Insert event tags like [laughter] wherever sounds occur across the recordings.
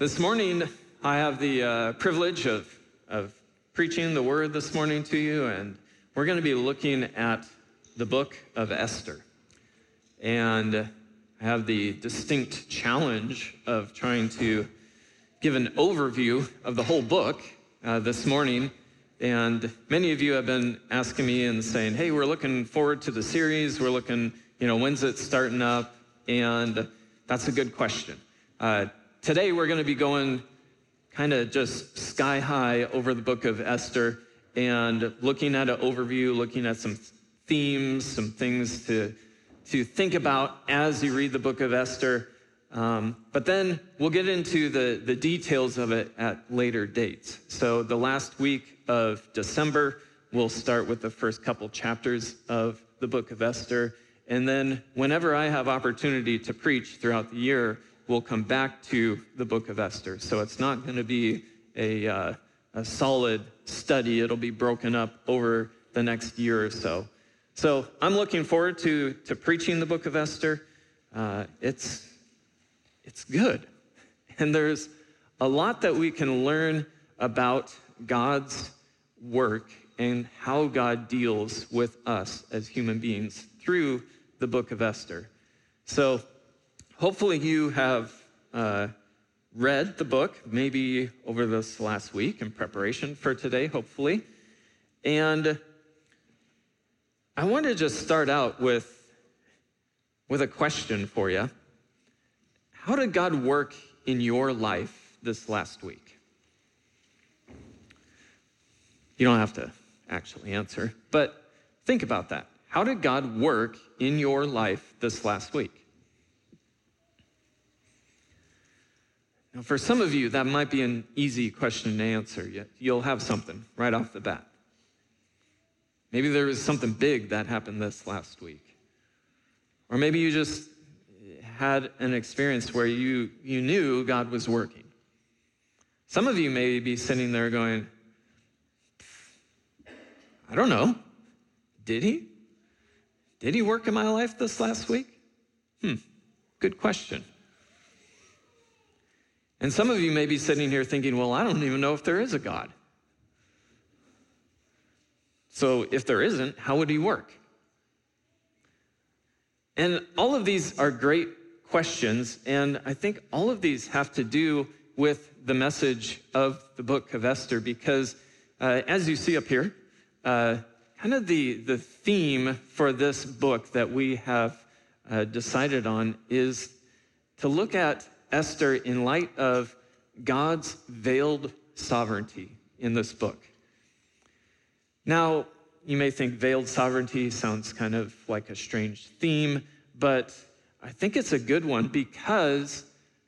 This morning, I have the uh, privilege of, of preaching the word this morning to you, and we're going to be looking at the book of Esther. And I have the distinct challenge of trying to give an overview of the whole book uh, this morning. And many of you have been asking me and saying, hey, we're looking forward to the series. We're looking, you know, when's it starting up? And that's a good question. Uh, today, we're going to be going kind of just sky high over the book of Esther and looking at an overview, looking at some themes, some things to, to think about as you read the book of Esther. Um, but then we'll get into the, the details of it at later dates. So the last week of December, we'll start with the first couple chapters of the book of Esther. And then whenever I have opportunity to preach throughout the year, we'll come back to the book of Esther. So it's not going to be a, uh, a solid study. It'll be broken up over the next year or so. So I'm looking forward to, to preaching the book of Esther. Uh, it's it's good. [laughs] And there's a lot that we can learn about God's work and how God deals with us as human beings through the book of Esther. So, hopefully, you have uh, read the book, maybe over this last week in preparation for today, hopefully. And I want to just start out with, with a question for you. How did God work in your life this last week? You don't have to actually answer, but think about that. How did God work in your life this last week? Now, for some of you, that might be an easy question to answer. You'll have something right off the bat. Maybe there was something big that happened this last week. Or maybe you just had an experience where you, you knew God was working. Some of you may be sitting there going, I don't know. Did he? Did he work in my life this last week? Hmm, good question. And some of you may be sitting here thinking, well, I don't even know if there is a God. So if there isn't, how would he work? And all of these are great questions. And I think all of these have to do with the message of the book of Esther because, uh, as you see up here, uh, kind of the, the theme for this book that we have uh, decided on is to look at Esther in light of God's veiled sovereignty in this book. Now, you may think veiled sovereignty sounds kind of like a strange theme, but I think it's a good one because,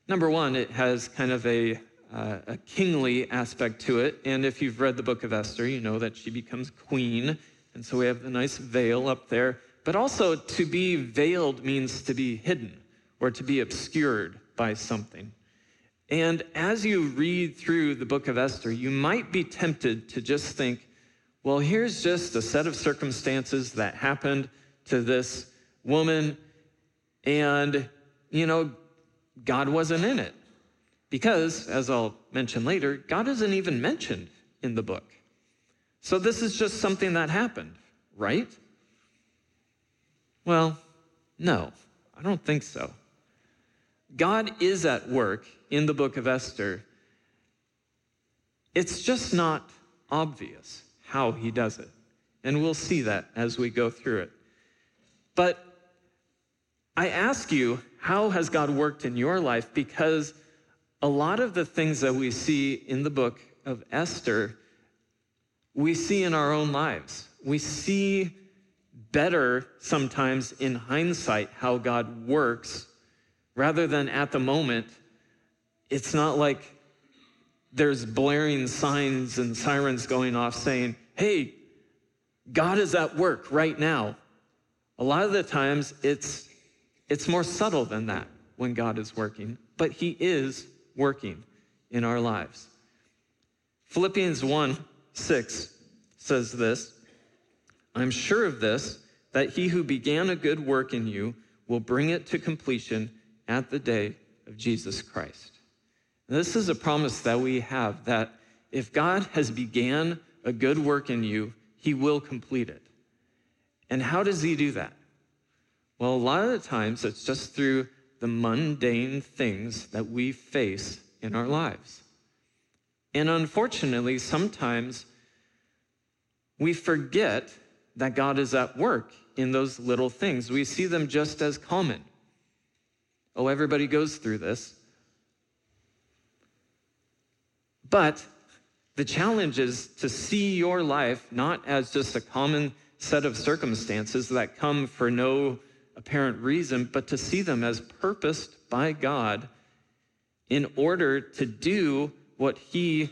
number one, it has kind of a, uh, a kingly aspect to it. And if you've read the book of Esther, you know that she becomes queen. And so we have the nice veil up there. But also, to be veiled means to be hidden or to be obscured by something. And as you read through the book of Esther, you might be tempted to just think, well, here's just a set of circumstances that happened to this woman and, you know, God wasn't in it. Because, as I'll mention later, God isn't even mentioned in the book. So this is just something that happened, right? Well, no, I don't think so. God is at work in the book of Esther. It's just not obvious how he does it. And we'll see that as we go through it. But I ask you, how has God worked in your life? Because a lot of the things that we see in the book of Esther, we see in our own lives. We see better sometimes in hindsight how God works rather than at the moment. It's not like there's blaring signs and sirens going off saying, hey, God is at work right now. A lot of the times it's it's more subtle than that when God is working, but He is working in our lives. Philippians 1 6 says this I'm sure of this, that he who began a good work in you will bring it to completion at the day of Jesus Christ. This is a promise that we have that if God has began a good work in you, he will complete it. And how does he do that? Well, a lot of the times it's just through the mundane things that we face in our lives. And unfortunately, sometimes we forget that God is at work in those little things. We see them just as common. Oh, everybody goes through this. But the challenge is to see your life not as just a common set of circumstances that come for no apparent reason, but to see them as purposed by God in order to do what He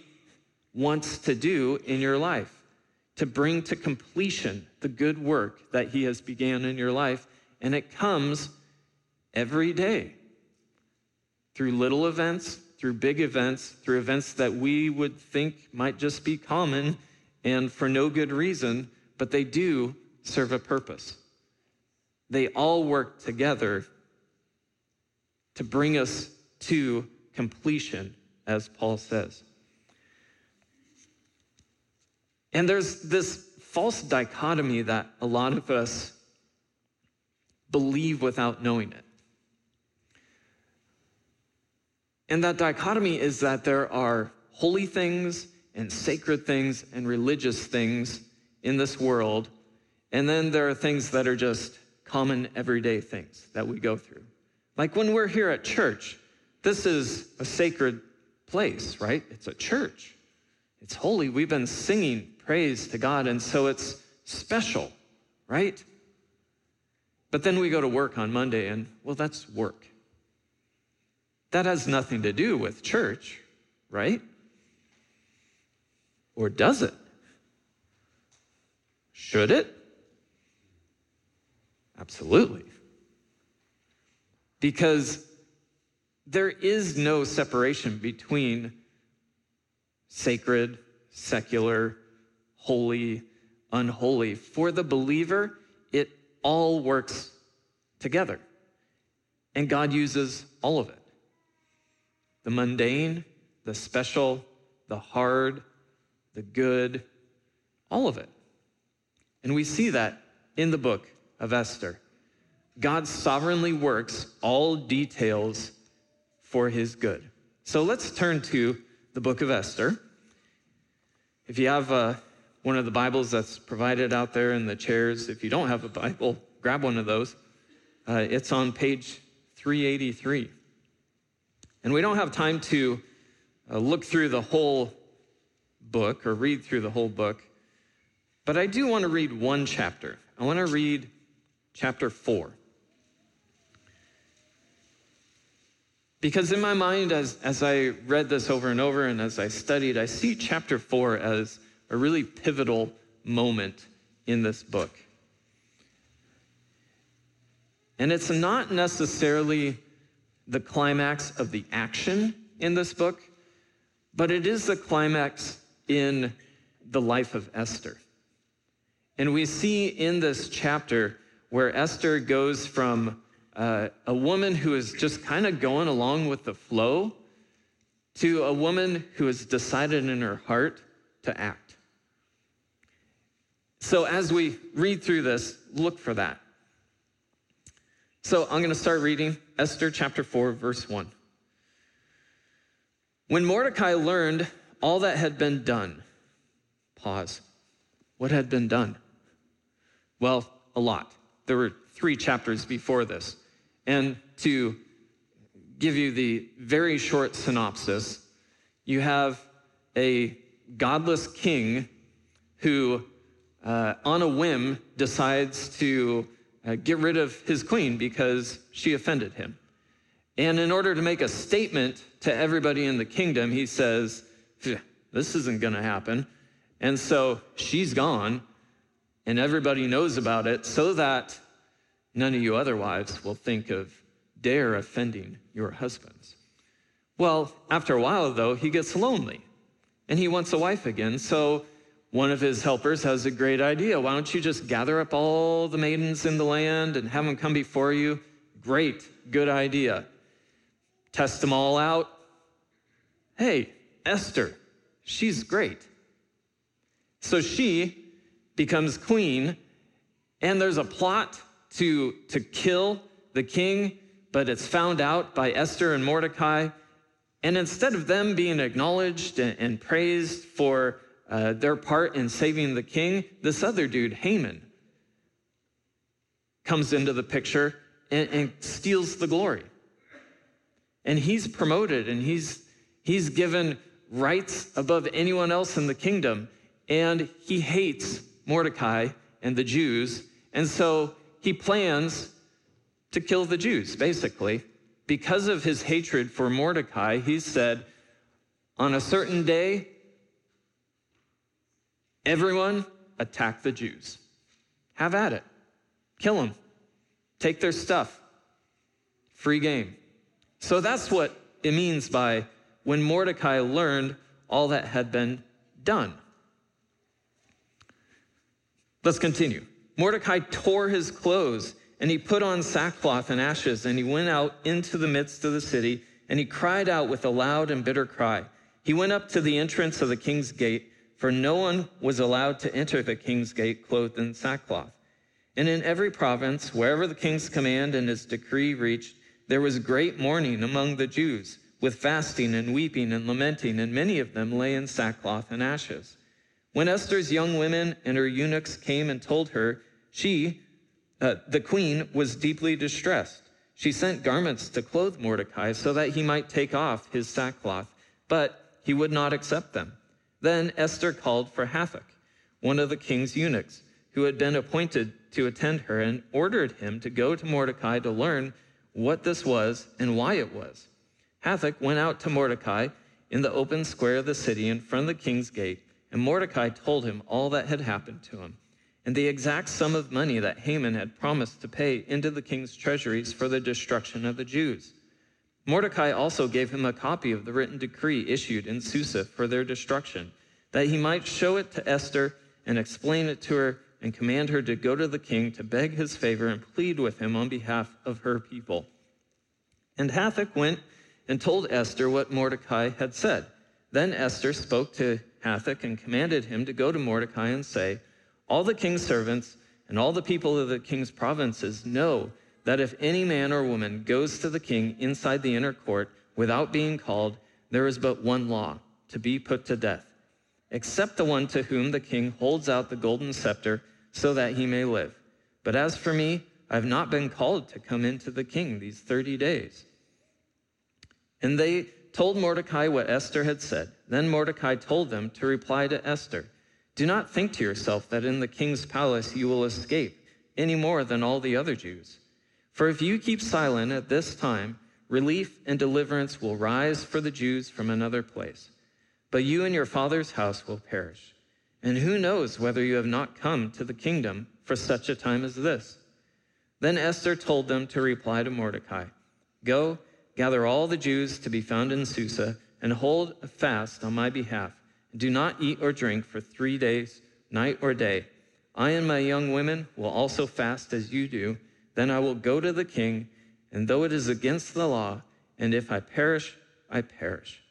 wants to do in your life, to bring to completion the good work that He has began in your life. And it comes every day through little events, through big events, through events that we would think might just be common and for no good reason, but they do serve a purpose. They all work together to bring us to completion, as Paul says. And there's this false dichotomy that a lot of us believe without knowing it. And that dichotomy is that there are holy things and sacred things and religious things in this world. And then there are things that are just common everyday things that we go through. Like when we're here at church, this is a sacred place, right? It's a church. It's holy. We've been singing praise to God, and so it's special, right? But then we go to work on Monday, and well, that's work. That has nothing to do with church, right? Or does it? Should it? Absolutely. Because there is no separation between sacred, secular, holy, unholy. For the believer, it all works together. And God uses all of it the mundane, the special, the hard, the good, all of it. And we see that in the book of Esther. God sovereignly works all details for his good. So let's turn to the book of Esther. If you have uh, one of the Bibles that's provided out there in the chairs, if you don't have a Bible, grab one of those. Uh, it's on page 383. And we don't have time to uh, look through the whole book or read through the whole book, but I do want to read one chapter. I want to read chapter 4. Because in my mind, as, as I read this over and over and as I studied, I see chapter 4 as a really pivotal moment in this book. And it's not necessarily the climax of the action in this book, but it is the climax in the life of Esther. And we see in this chapter where Esther goes from uh, a woman who is just kind of going along with the flow to a woman who has decided in her heart to act. So as we read through this, look for that. So I'm going to start reading Esther chapter 4, verse 1. When Mordecai learned all that had been done, pause. What had been done? Well, a lot. There were three chapters before this. And to give you the very short synopsis, you have a godless king who, uh, on a whim, decides to uh, get rid of his queen because she offended him. And in order to make a statement to everybody in the kingdom, he says, This isn't going to happen. And so she's gone, and everybody knows about it so that none of you other wives will think of dare offending your husbands. Well, after a while, though, he gets lonely and he wants a wife again. So one of his helpers has a great idea. Why don't you just gather up all the maidens in the land and have them come before you? Great, good idea. Test them all out. hey, Esther, she's great. So she becomes queen, and there's a plot to, to kill the king, but it's found out by Esther and Mordecai. And instead of them being acknowledged and, and praised for uh, their part in saving the king, this other dude, Haman, comes into the picture and, and steals the glory. And he's promoted and he's, he's given rights above anyone else in the kingdom. And he hates Mordecai and the Jews. And so he plans to kill the Jews, basically. Because of his hatred for Mordecai, he said, on a certain day, everyone attack the Jews. Have at it. Kill them. Take their stuff. Free game. So that's what it means by when Mordecai learned all that had been done. Let's continue. Mordecai tore his clothes and he put on sackcloth and ashes and he went out into the midst of the city and he cried out with a loud and bitter cry. He went up to the entrance of the king's gate, for no one was allowed to enter the king's gate clothed in sackcloth. And in every province, wherever the king's command and his decree reached, there was great mourning among the Jews, with fasting and weeping and lamenting, and many of them lay in sackcloth and ashes. When Esther's young women and her eunuchs came and told her, she, uh, the queen, was deeply distressed. She sent garments to clothe Mordecai so that he might take off his sackcloth, but he would not accept them. Then Esther called for Hathach, one of the king's eunuchs, who had been appointed to attend her, and ordered him to go to Mordecai to learn what this was and why it was. Hathach went out to Mordecai in the open square of the city in front of the king's gate and Mordecai told him all that had happened to him, and the exact sum of money that Haman had promised to pay into the king's treasuries for the destruction of the Jews. Mordecai also gave him a copy of the written decree issued in Susa for their destruction, that he might show it to Esther and explain it to her and command her to go to the king to beg his favor and plead with him on behalf of her people. And Hathach went and told Esther what Mordecai had said. Then Esther spoke to Hathach and commanded him to go to Mordecai and say, All the king's servants and all the people of the king's provinces know that if any man or woman goes to the king inside the inner court without being called, there is but one law to be put to death, except the one to whom the king holds out the golden scepter so that he may live. But as for me, I have not been called to come into the king these 30 days. And they told Mordecai what Esther had said. Then Mordecai told them to reply to Esther Do not think to yourself that in the king's palace you will escape any more than all the other Jews. For if you keep silent at this time, relief and deliverance will rise for the Jews from another place. But you and your father's house will perish. And who knows whether you have not come to the kingdom for such a time as this? Then Esther told them to reply to Mordecai Go Gather all the Jews to be found in Susa and hold a fast on my behalf. Do not eat or drink for three days, night or day. I and my young women will also fast as you do. Then I will go to the king, and though it is against the law, and if I perish, I perish.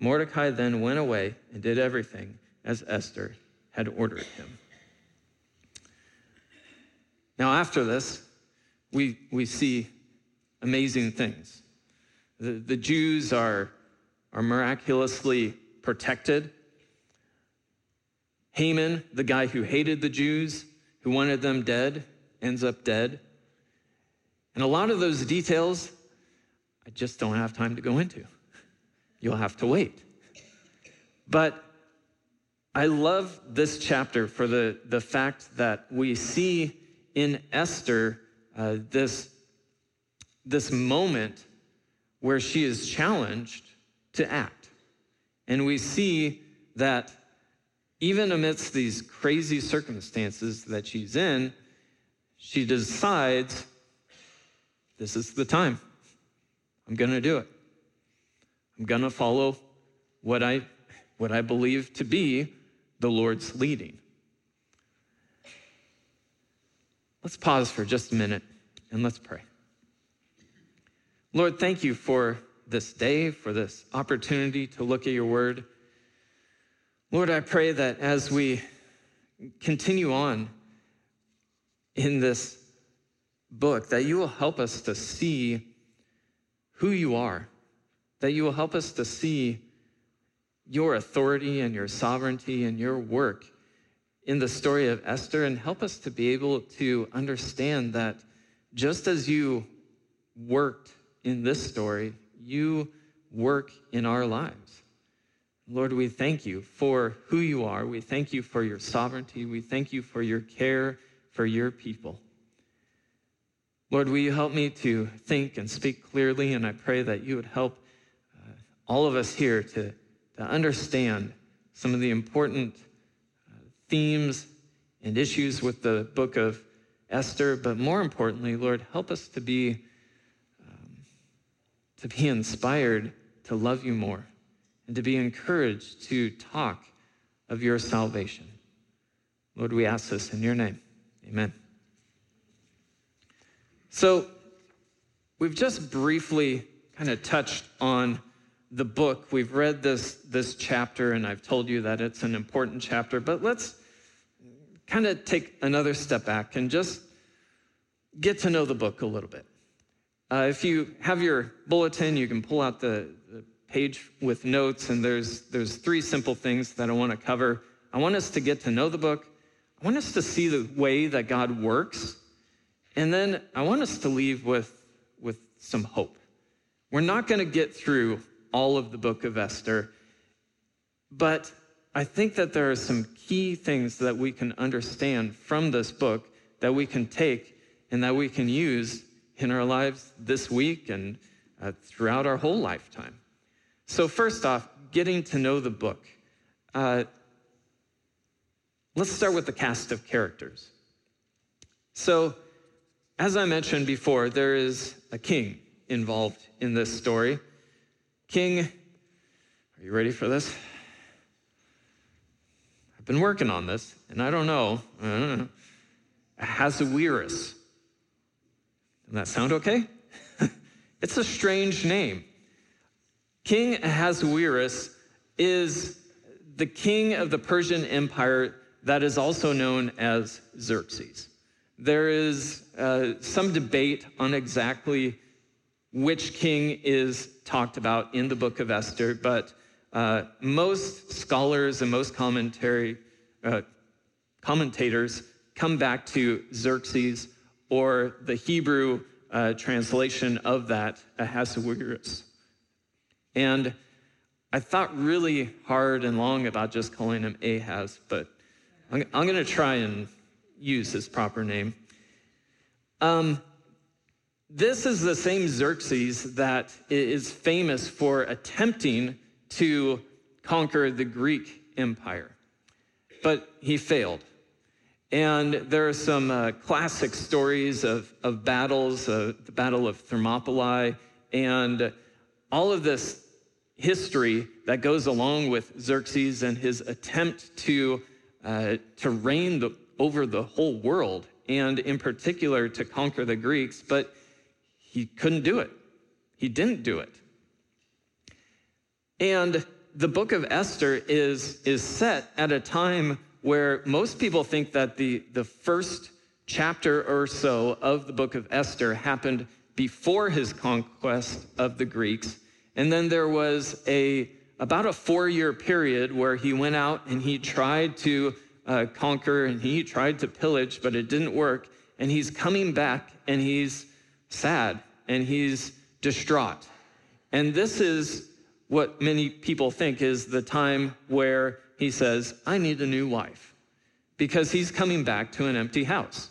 Mordecai then went away and did everything as Esther had ordered him. Now, after this, we, we see amazing things. The, the Jews are, are miraculously protected. Haman, the guy who hated the Jews, who wanted them dead, ends up dead. And a lot of those details, I just don't have time to go into. You'll have to wait. But I love this chapter for the, the fact that we see in Esther uh, this, this moment where she is challenged to act. And we see that even amidst these crazy circumstances that she's in, she decides this is the time. I'm going to do it. I'm going to follow what I, what I believe to be the Lord's leading. Let's pause for just a minute and let's pray. Lord, thank you for this day, for this opportunity to look at your word. Lord, I pray that as we continue on in this book, that you will help us to see who you are, that you will help us to see your authority and your sovereignty and your work in the story of Esther, and help us to be able to understand that just as you worked in this story, you work in our lives. Lord, we thank you for who you are. We thank you for your sovereignty. We thank you for your care for your people. Lord, will you help me to think and speak clearly? And I pray that you would help uh, all of us here to, to understand some of the important uh, themes and issues with the book of Esther. But more importantly, Lord, help us to be, um, to be inspired to love you more and to be encouraged to talk of your salvation. Lord, we ask this in your name. Amen. So, we've just briefly kind of touched on the book. We've read this, this chapter, and I've told you that it's an important chapter, but let's kind of take another step back and just get to know the book a little bit. Uh, if you have your bulletin, you can pull out the, the page with notes, and there's, there's three simple things that I want to cover. I want us to get to know the book. I want us to see the way that God works. And then I want us to leave with, with some hope. We're not going to get through all of the book of Esther, but I think that there are some key things that we can understand from this book that we can take and that we can use in our lives this week and uh, throughout our whole lifetime. So, first off, getting to know the book. Uh, let's start with the cast of characters. So, as I mentioned before, there is a king involved in this story. King, are you ready for this? I've been working on this, and I don't know. Uh, I don't know. Ahasuerus. Does that sound okay? [laughs] it's a strange name. King Ahasuerus is the king of the Persian Empire that is also known as Xerxes. There is uh, some debate on exactly which king is talked about in the book of Esther, but uh, most scholars and most commentary, uh, commentators come back to Xerxes or the Hebrew uh, translation of that, Ahasuerus. And I thought really hard and long about just calling him Ahaz, but I'm, I'm going to try and use his proper name. Um, this is the same Xerxes that is famous for attempting to conquer the Greek Empire, but he failed. And there are some uh, classic stories of, of battles, uh, the Battle of Thermopylae, and all of this history that goes along with Xerxes and his attempt to, uh, to reign the, over the whole world, and in particular to conquer the Greeks, but he couldn't do it. He didn't do it. And the book of Esther is, is set at a time where most people think that the, the first chapter or so of the book of Esther happened before his conquest of the Greeks and then there was a about a four year period where he went out and he tried to uh, conquer and he tried to pillage, but it didn't work. And he's coming back and he's sad and he's distraught. And this is what many people think is the time where he says, I need a new wife, because he's coming back to an empty house.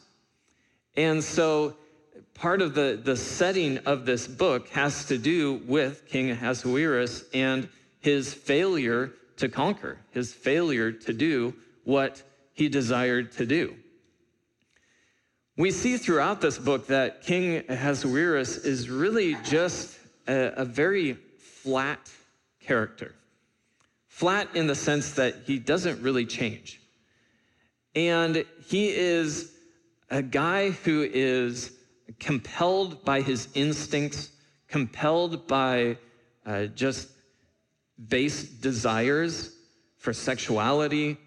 And so part of the, the setting of this book has to do with King Ahasuerus and his failure to conquer, his failure to do what he desired to do. We see throughout this book that King Ahasuerus is really just a, a very flat character. Flat in the sense that he doesn't really change. And he is a guy who is compelled by his instincts, compelled by uh, just base desires for sexuality,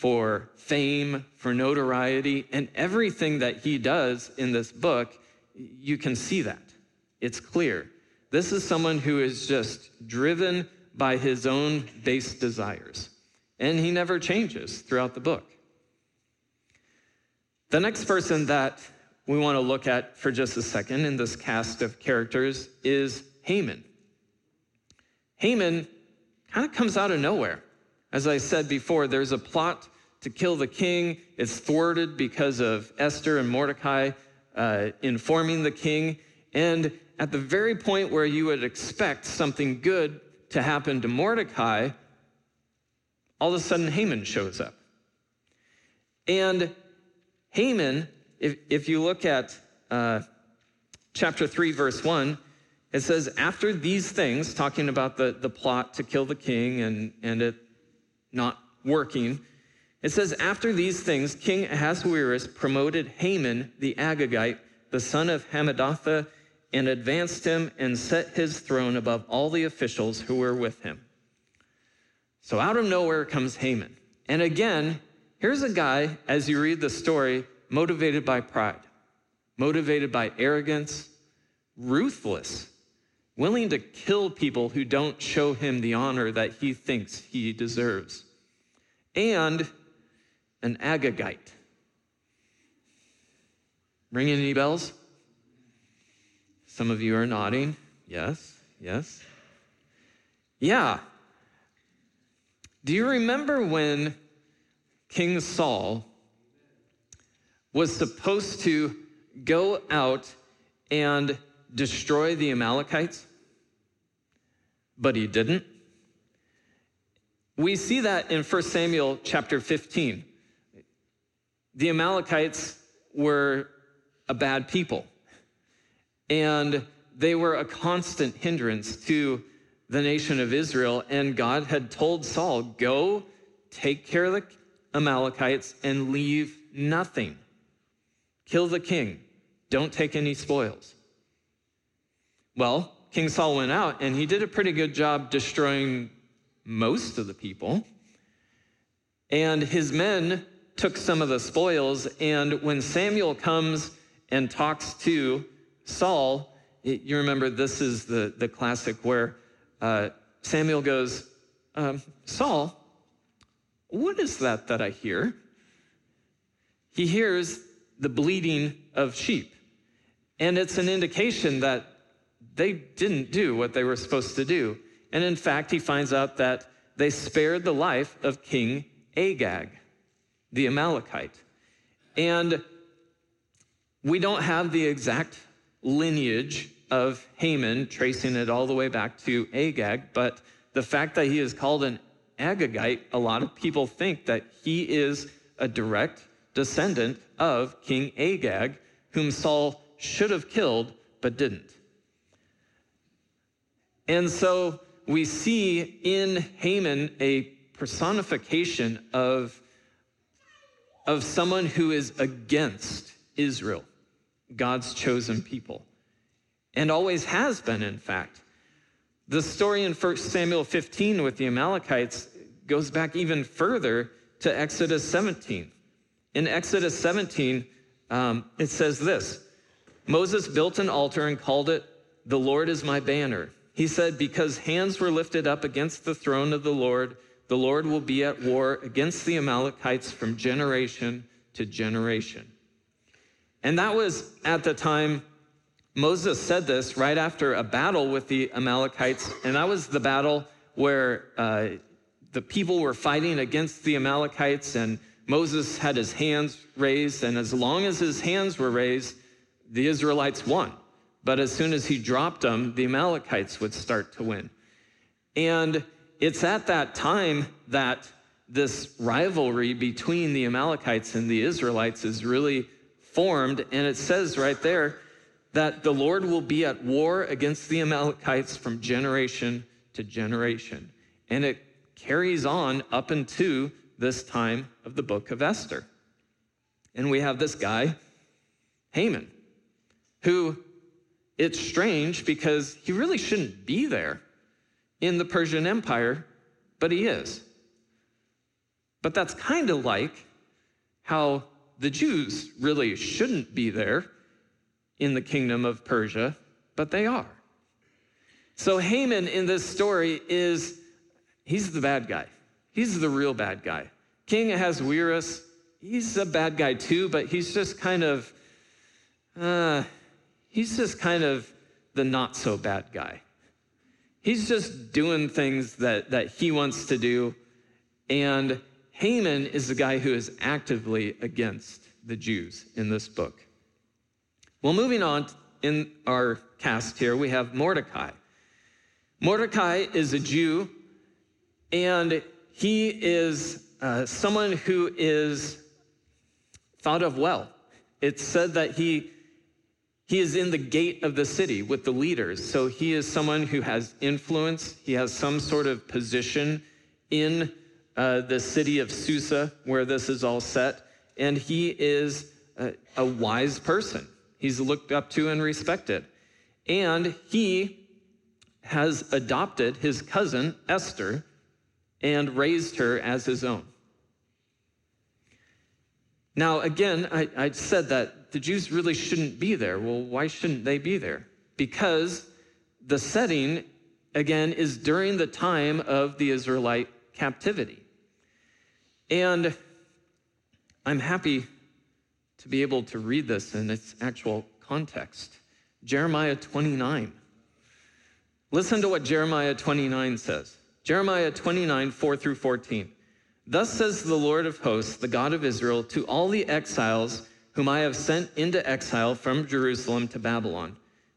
for fame, for notoriety, and everything that he does in this book, you can see that. It's clear. This is someone who is just driven by his own base desires, and he never changes throughout the book. The next person that we want to look at for just a second in this cast of characters is Haman. Haman kind of comes out of nowhere. As I said before, there's a plot to kill the king. It's thwarted because of Esther and Mordecai uh, informing the king. And at the very point where you would expect something good to happen to Mordecai, all of a sudden Haman shows up. And Haman, if, if you look at uh, chapter 3, verse 1, it says, After these things, talking about the, the plot to kill the king and, and it not working, it says, After these things, King Ahasuerus promoted Haman the Agagite, the son of Hammedatha, and advanced him and set his throne above all the officials who were with him. So out of nowhere comes Haman. And again, here's a guy, as you read the story, motivated by pride, motivated by arrogance, ruthless, willing to kill people who don't show him the honor that he thinks he deserves, and an Agagite. Ring any bells? Some of you are nodding. Yes, yes. Yeah. Do you remember when King Saul was supposed to go out and destroy the Amalekites? But he didn't. We see that in 1 Samuel chapter 15. The Amalekites were a bad people. And they were a constant hindrance to the nation of Israel. And God had told Saul, go take care of the Amalekites and leave nothing. Kill the king. Don't take any spoils. Well, King Saul went out and he did a pretty good job destroying most of the people. And his men took some of the spoils. And when Samuel comes and talks to Saul, it, you remember this is the, the classic where uh, Samuel goes, um, Saul, what is that that I hear? He hears the bleating of sheep. And it's an indication that they didn't do what they were supposed to do. And in fact, he finds out that they spared the life of King Agag, the Amalekite. And we don't have the exact lineage of Haman, tracing it all the way back to Agag, but the fact that he is called an Agagite, a lot of people think that he is a direct descendant of King Agag, whom Saul should have killed but didn't. And so we see in Haman a personification of, of someone who is against Israel. God's chosen people, and always has been, in fact. The story in 1 Samuel 15 with the Amalekites goes back even further to Exodus 17. In Exodus 17, um, it says this Moses built an altar and called it, The Lord is my banner. He said, Because hands were lifted up against the throne of the Lord, the Lord will be at war against the Amalekites from generation to generation. And that was at the time Moses said this right after a battle with the Amalekites. And that was the battle where uh, the people were fighting against the Amalekites, and Moses had his hands raised. And as long as his hands were raised, the Israelites won. But as soon as he dropped them, the Amalekites would start to win. And it's at that time that this rivalry between the Amalekites and the Israelites is really formed. And it says right there that the Lord will be at war against the Amalekites from generation to generation. And it carries on up into this time of the book of Esther. And we have this guy, Haman, who it's strange because he really shouldn't be there. in the Persian Empire, but he is. But that's kind of like how the Jews really shouldn't be there in the kingdom of Persia, but they are. So Haman in this story is, he's the bad guy. He's the real bad guy. King Ahasuerus, he's a bad guy too, but he's just kind of, uh, he's just kind of the not so bad guy. He's just doing things that, that he wants to do. And Haman is the guy who is actively against the Jews in this book. Well, moving on in our cast here, we have Mordecai. Mordecai is a Jew, and he is uh, someone who is thought of well. It's said that he, he is in the gate of the city with the leaders. So he is someone who has influence, he has some sort of position in uh, the city of Susa, where this is all set, and he is a, a wise person. He's looked up to and respected. And he has adopted his cousin, Esther, and raised her as his own. Now, again, I, I, said that the Jews really shouldn't be there. Well, why shouldn't they be there? Because the setting, again, is during the time of the Israelite captivity. And I'm happy to be able to read this in its actual context. Jeremiah 29. Listen to what Jeremiah 29 says. Jeremiah 29, 4 through 14. Thus says the Lord of hosts, the God of Israel, to all the exiles whom I have sent into exile from Jerusalem to Babylon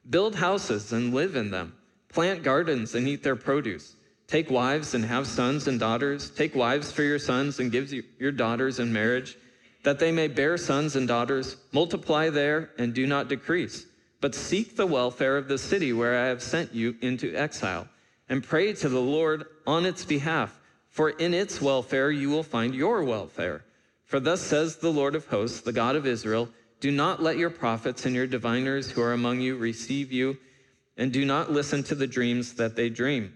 Build houses and live in them, plant gardens and eat their produce. Take wives and have sons and daughters. Take wives for your sons and give your daughters in marriage, that they may bear sons and daughters. Multiply there and do not decrease. But seek the welfare of the city where I have sent you into exile, and pray to the Lord on its behalf, for in its welfare you will find your welfare. For thus says the Lord of hosts, the God of Israel Do not let your prophets and your diviners who are among you receive you, and do not listen to the dreams that they dream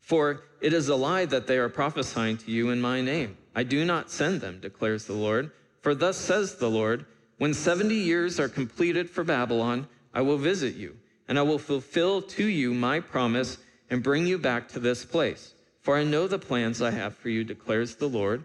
for it is a lie that they are prophesying to you in my name. I do not send them, declares the Lord. For thus says the Lord When 70 years are completed for Babylon, I will visit you, and I will fulfill to you my promise and bring you back to this place. For I know the plans I have for you, declares the Lord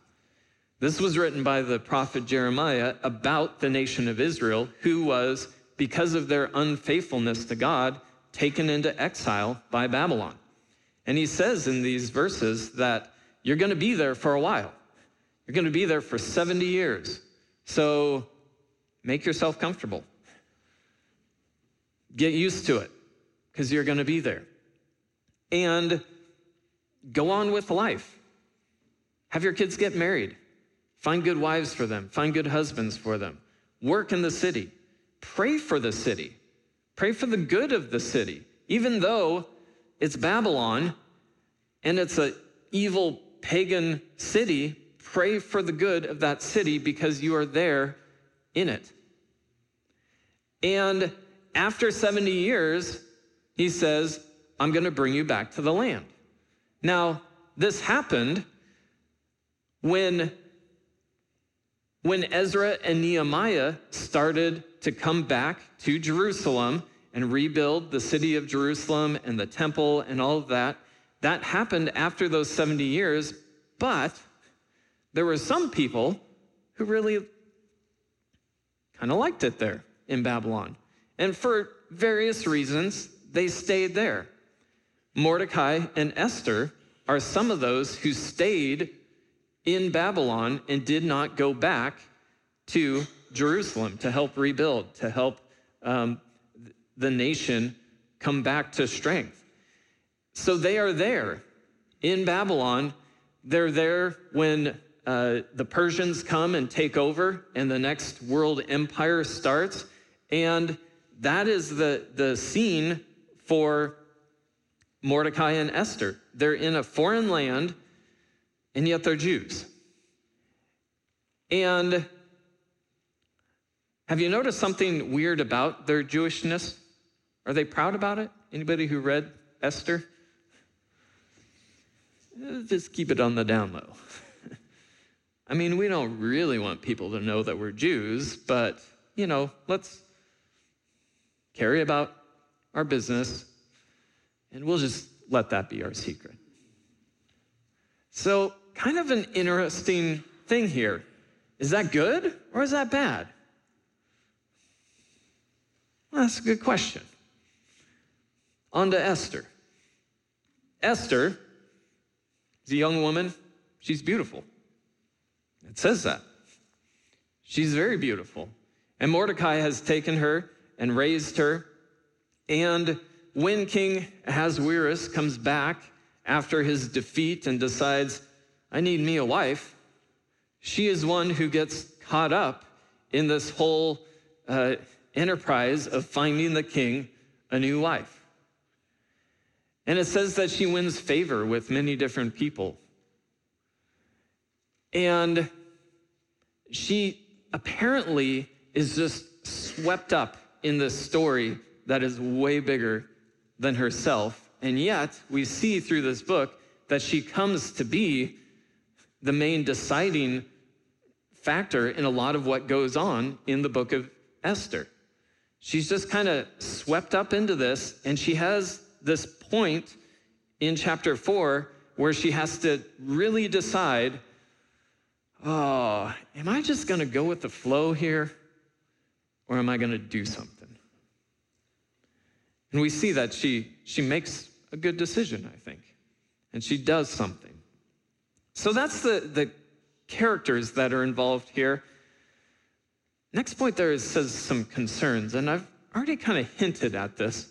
This was written by the prophet Jeremiah about the nation of Israel, who was, because of their unfaithfulness to God, taken into exile by Babylon. And he says in these verses that you're going to be there for a while. You're going to be there for 70 years. So make yourself comfortable. Get used to it because you're going to be there. And go on with life. Have your kids get married. Find good wives for them. Find good husbands for them. Work in the city. Pray for the city. Pray for the good of the city. Even though it's Babylon and it's an evil pagan city. Pray for the good of that city because you are there in it. And after 70 years, he says, I'm going to bring you back to the land. Now, this happened when, when Ezra and Nehemiah started to come back to Jerusalem and rebuild the city of Jerusalem and the temple and all of that. That happened after those 70 years, but there were some people who really kind of liked it there in Babylon. And for various reasons, they stayed there. Mordecai and Esther are some of those who stayed in Babylon and did not go back to Jerusalem to help rebuild, to help um, the nation come back to strength. So they are there in Babylon. They're there when uh, the Persians come and take over, and the next world empire starts. And that is the, the scene for Mordecai and Esther. They're in a foreign land, and yet they're Jews. And have you noticed something weird about their Jewishness? Are they proud about it? Anybody who read Esther? Eh, just keep it on the down low. [laughs] I mean, we don't really want people to know that we're Jews, but, you know, let's carry about our business and we'll just let that be our secret. So, kind of an interesting thing here. Is that good or is that bad? Well, that's a good question. On to Esther. Esther is a young woman. She's beautiful. It says that. She's very beautiful. And Mordecai has taken her and raised her. And when King Ahasuerus comes back after his defeat and decides, I need me a wife, she is one who gets caught up in this whole uh, enterprise of finding the king a new wife. And it says that she wins favor with many different people. And she apparently is just swept up in this story that is way bigger than herself. And yet, we see through this book that she comes to be the main deciding factor in a lot of what goes on in the book of Esther. She's just kind of swept up into this, and she has this point in chapter four where she has to really decide oh, am I just going to go with the flow here, or am I going to do something? And we see that she, she makes a good decision, I think, and she does something. So that's the, the characters that are involved here. Next point there is, says some concerns, and I've already kind of hinted at this.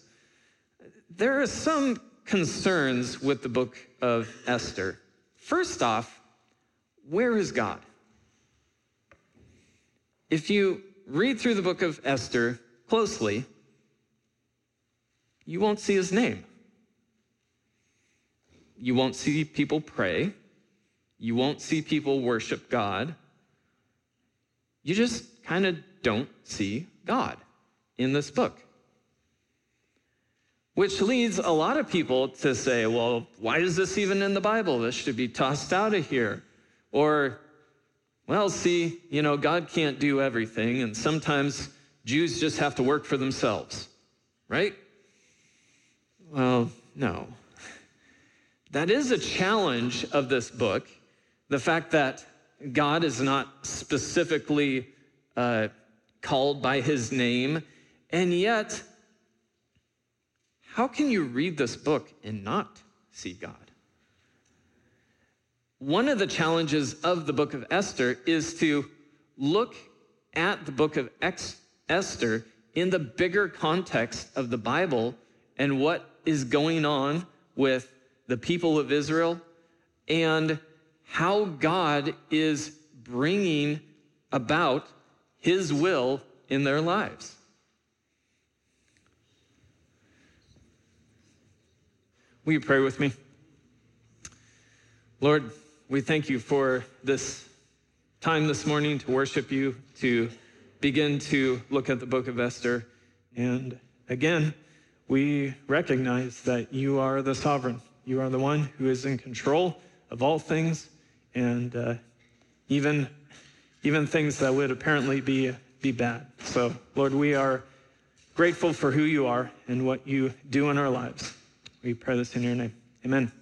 There are some concerns with the book of Esther. First off, where is God? If you read through the book of Esther closely, you won't see his name. You won't see people pray. You won't see people worship God. You just kind of don't see God in this book. Which leads a lot of people to say, well, why is this even in the Bible? This should be tossed out of here. Or, well, see, you know, God can't do everything, and sometimes Jews just have to work for themselves, right? Well, no. That is a challenge of this book the fact that God is not specifically uh, called by his name, and yet, how can you read this book and not see God? One of the challenges of the book of Esther is to look at the book of Esther in the bigger context of the Bible and what is going on with the people of Israel and how God is bringing about his will in their lives. Will you pray with me? Lord, we thank you for this time this morning to worship you, to begin to look at the book of Esther. And again, we recognize that you are the sovereign. You are the one who is in control of all things and uh, even, even things that would apparently be, be bad. So, Lord, we are grateful for who you are and what you do in our lives. We pray this in your name. Amen.